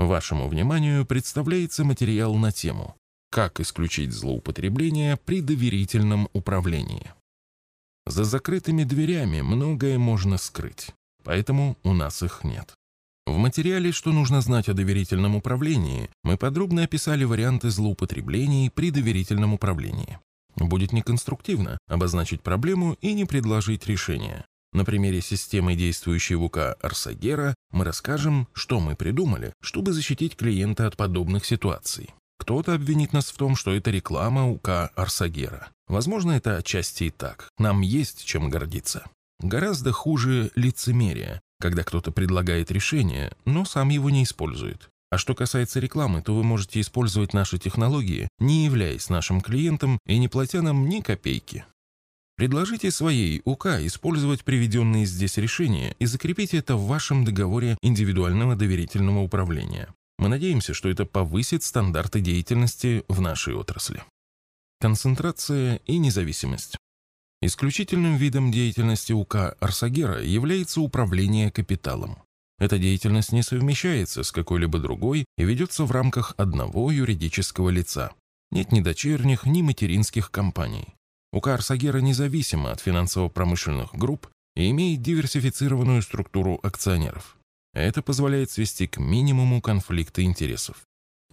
Вашему вниманию представляется материал на тему «Как исключить злоупотребление при доверительном управлении». За закрытыми дверями многое можно скрыть, поэтому у нас их нет. В материале «Что нужно знать о доверительном управлении» мы подробно описали варианты злоупотреблений при доверительном управлении. Будет неконструктивно обозначить проблему и не предложить решение. На примере системы, действующей в УК Арсагера, мы расскажем, что мы придумали, чтобы защитить клиента от подобных ситуаций. Кто-то обвинит нас в том, что это реклама УК Арсагера. Возможно, это отчасти и так. Нам есть чем гордиться. Гораздо хуже лицемерие, когда кто-то предлагает решение, но сам его не использует. А что касается рекламы, то вы можете использовать наши технологии, не являясь нашим клиентом и не платя нам ни копейки. Предложите своей УК использовать приведенные здесь решения и закрепите это в вашем договоре индивидуального доверительного управления. Мы надеемся, что это повысит стандарты деятельности в нашей отрасли. Концентрация и независимость. Исключительным видом деятельности УК Арсагера является управление капиталом. Эта деятельность не совмещается с какой-либо другой и ведется в рамках одного юридического лица. Нет ни дочерних, ни материнских компаний. УК Арсагера независима от финансово-промышленных групп и имеет диверсифицированную структуру акционеров. Это позволяет свести к минимуму конфликты интересов.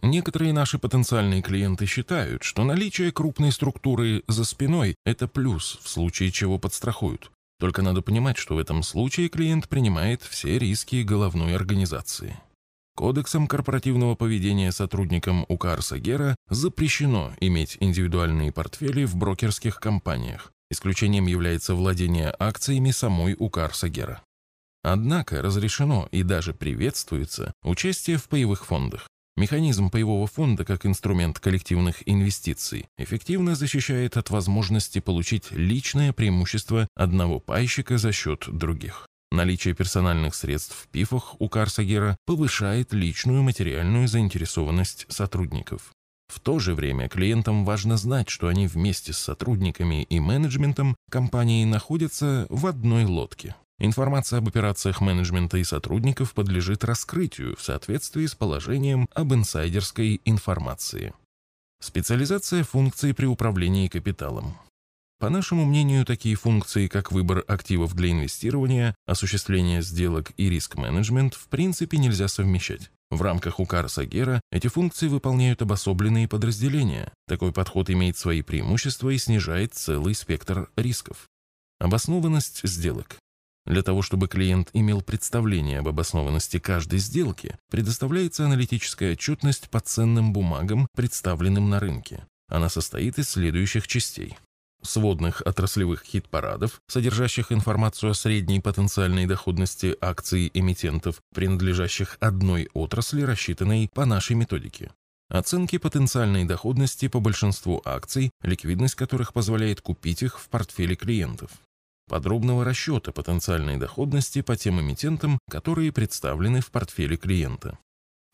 Некоторые наши потенциальные клиенты считают, что наличие крупной структуры за спиной – это плюс, в случае чего подстрахуют. Только надо понимать, что в этом случае клиент принимает все риски головной организации. Кодексом корпоративного поведения сотрудникам УК Арсагера запрещено иметь индивидуальные портфели в брокерских компаниях. Исключением является владение акциями самой УК Арсагера. Однако разрешено и даже приветствуется участие в паевых фондах. Механизм паевого фонда как инструмент коллективных инвестиций эффективно защищает от возможности получить личное преимущество одного пайщика за счет других. Наличие персональных средств в ПИФах у Карсагера повышает личную материальную заинтересованность сотрудников. В то же время клиентам важно знать, что они вместе с сотрудниками и менеджментом компании находятся в одной лодке. Информация об операциях менеджмента и сотрудников подлежит раскрытию в соответствии с положением об инсайдерской информации. Специализация функций при управлении капиталом. По нашему мнению, такие функции, как выбор активов для инвестирования, осуществление сделок и риск-менеджмент, в принципе нельзя совмещать. В рамках УКАР Сагера эти функции выполняют обособленные подразделения. Такой подход имеет свои преимущества и снижает целый спектр рисков. Обоснованность сделок. Для того, чтобы клиент имел представление об обоснованности каждой сделки, предоставляется аналитическая отчетность по ценным бумагам, представленным на рынке. Она состоит из следующих частей. Сводных отраслевых хит-парадов, содержащих информацию о средней потенциальной доходности акций эмитентов, принадлежащих одной отрасли, рассчитанной по нашей методике. Оценки потенциальной доходности по большинству акций, ликвидность которых позволяет купить их в портфеле клиентов подробного расчета потенциальной доходности по тем эмитентам, которые представлены в портфеле клиента.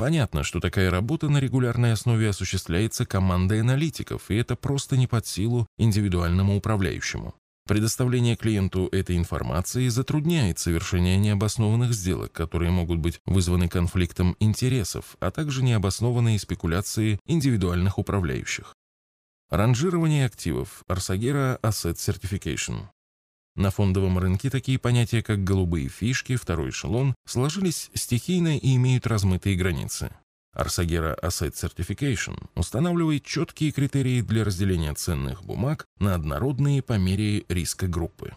Понятно, что такая работа на регулярной основе осуществляется командой аналитиков, и это просто не под силу индивидуальному управляющему. Предоставление клиенту этой информации затрудняет совершение необоснованных сделок, которые могут быть вызваны конфликтом интересов, а также необоснованные спекуляции индивидуальных управляющих. Ранжирование активов Арсагера Asset Certification на фондовом рынке такие понятия, как голубые фишки, второй эшелон, сложились стихийно и имеют размытые границы. Арсагера Asset Certification устанавливает четкие критерии для разделения ценных бумаг на однородные по мере риска группы.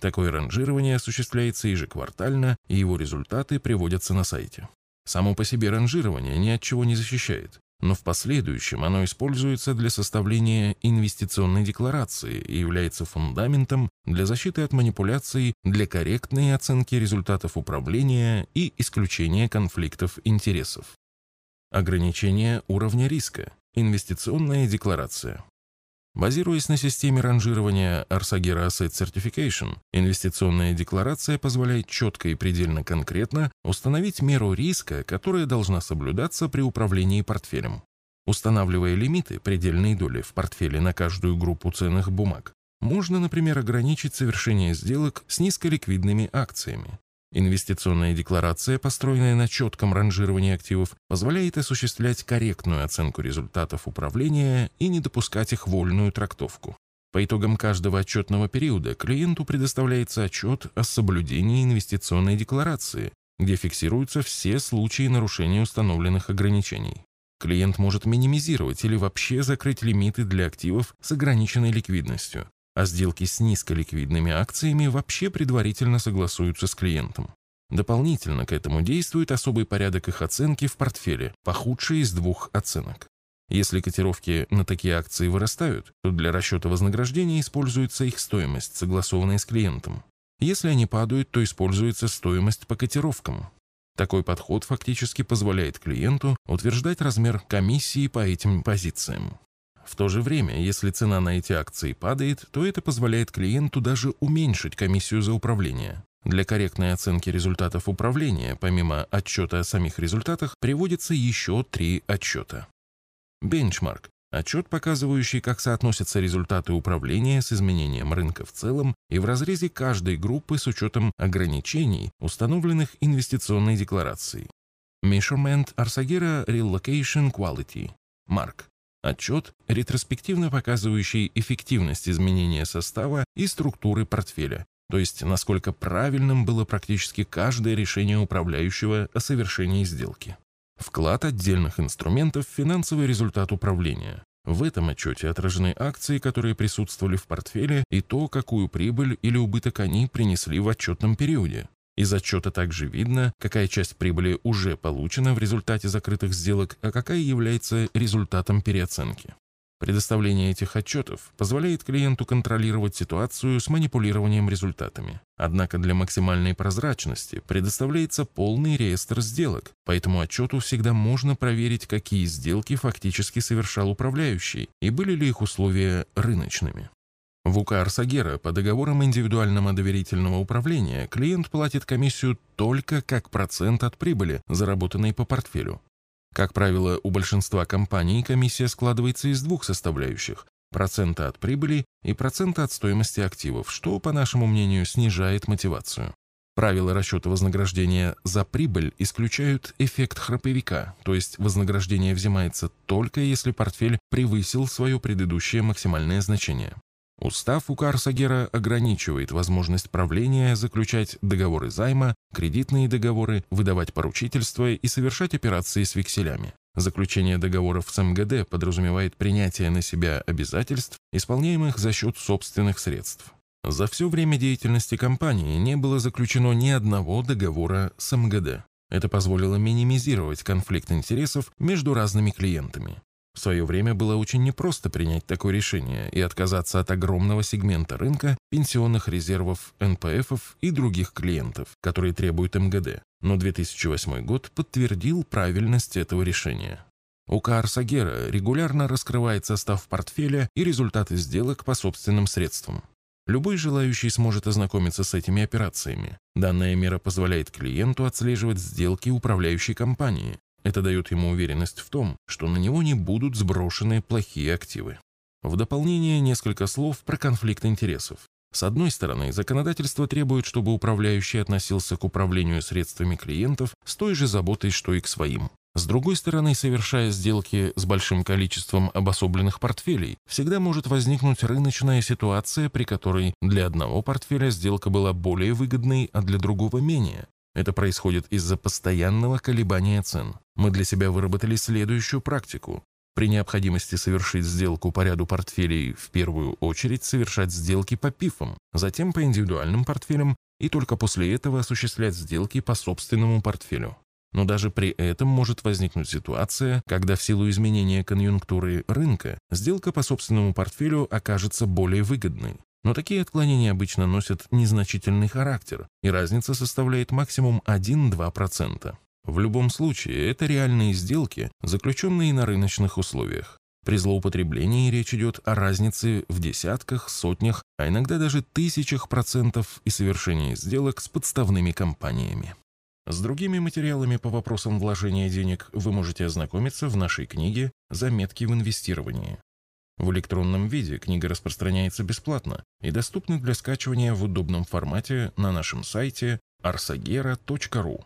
Такое ранжирование осуществляется ежеквартально, и его результаты приводятся на сайте. Само по себе ранжирование ни от чего не защищает но в последующем оно используется для составления инвестиционной декларации и является фундаментом для защиты от манипуляций, для корректной оценки результатов управления и исключения конфликтов интересов. Ограничение уровня риска. Инвестиционная декларация. Базируясь на системе ранжирования Arsager Asset Certification, инвестиционная декларация позволяет четко и предельно конкретно установить меру риска, которая должна соблюдаться при управлении портфелем. Устанавливая лимиты, предельные доли в портфеле на каждую группу ценных бумаг, можно, например, ограничить совершение сделок с низколиквидными акциями. Инвестиционная декларация, построенная на четком ранжировании активов, позволяет осуществлять корректную оценку результатов управления и не допускать их вольную трактовку. По итогам каждого отчетного периода клиенту предоставляется отчет о соблюдении инвестиционной декларации, где фиксируются все случаи нарушения установленных ограничений. Клиент может минимизировать или вообще закрыть лимиты для активов с ограниченной ликвидностью, а сделки с низколиквидными акциями вообще предварительно согласуются с клиентом. Дополнительно к этому действует особый порядок их оценки в портфеле по худшей из двух оценок. Если котировки на такие акции вырастают, то для расчета вознаграждения используется их стоимость, согласованная с клиентом. Если они падают, то используется стоимость по котировкам. Такой подход фактически позволяет клиенту утверждать размер комиссии по этим позициям. В то же время, если цена на эти акции падает, то это позволяет клиенту даже уменьшить комиссию за управление. Для корректной оценки результатов управления, помимо отчета о самих результатах, приводится еще три отчета. Бенчмарк Отчет, показывающий, как соотносятся результаты управления с изменением рынка в целом и в разрезе каждой группы с учетом ограничений, установленных инвестиционной декларацией. Measurement Arsagira Relocation Quality. Марк. Отчет, ретроспективно показывающий эффективность изменения состава и структуры портфеля, то есть насколько правильным было практически каждое решение управляющего о совершении сделки. Вклад отдельных инструментов в финансовый результат управления. В этом отчете отражены акции, которые присутствовали в портфеле, и то, какую прибыль или убыток они принесли в отчетном периоде. Из отчета также видно, какая часть прибыли уже получена в результате закрытых сделок, а какая является результатом переоценки. Предоставление этих отчетов позволяет клиенту контролировать ситуацию с манипулированием результатами. Однако для максимальной прозрачности предоставляется полный реестр сделок, по этому отчету всегда можно проверить, какие сделки фактически совершал управляющий и были ли их условия рыночными. В УК Арсагера по договорам индивидуального доверительного управления клиент платит комиссию только как процент от прибыли, заработанной по портфелю, как правило, у большинства компаний комиссия складывается из двух составляющих – процента от прибыли и процента от стоимости активов, что, по нашему мнению, снижает мотивацию. Правила расчета вознаграждения за прибыль исключают эффект храповика, то есть вознаграждение взимается только если портфель превысил свое предыдущее максимальное значение. Устав УК Арсагера ограничивает возможность правления заключать договоры займа, кредитные договоры, выдавать поручительства и совершать операции с векселями. Заключение договоров с МГД подразумевает принятие на себя обязательств, исполняемых за счет собственных средств. За все время деятельности компании не было заключено ни одного договора с МГД. Это позволило минимизировать конфликт интересов между разными клиентами. В свое время было очень непросто принять такое решение и отказаться от огромного сегмента рынка пенсионных резервов НПФов и других клиентов, которые требуют МГД. Но 2008 год подтвердил правильность этого решения. УК Арсагера регулярно раскрывает состав портфеля и результаты сделок по собственным средствам. Любой желающий сможет ознакомиться с этими операциями. Данная мера позволяет клиенту отслеживать сделки управляющей компании, это дает ему уверенность в том, что на него не будут сброшены плохие активы. В дополнение несколько слов про конфликт интересов. С одной стороны, законодательство требует, чтобы управляющий относился к управлению средствами клиентов с той же заботой, что и к своим. С другой стороны, совершая сделки с большим количеством обособленных портфелей, всегда может возникнуть рыночная ситуация, при которой для одного портфеля сделка была более выгодной, а для другого менее. Это происходит из-за постоянного колебания цен. Мы для себя выработали следующую практику. При необходимости совершить сделку по ряду портфелей в первую очередь совершать сделки по пифам, затем по индивидуальным портфелям и только после этого осуществлять сделки по собственному портфелю. Но даже при этом может возникнуть ситуация, когда в силу изменения конъюнктуры рынка сделка по собственному портфелю окажется более выгодной. Но такие отклонения обычно носят незначительный характер, и разница составляет максимум 1-2%. В любом случае, это реальные сделки, заключенные на рыночных условиях. При злоупотреблении речь идет о разнице в десятках, сотнях, а иногда даже тысячах процентов и совершении сделок с подставными компаниями. С другими материалами по вопросам вложения денег вы можете ознакомиться в нашей книге «Заметки в инвестировании». В электронном виде книга распространяется бесплатно и доступна для скачивания в удобном формате на нашем сайте arsagera.ru.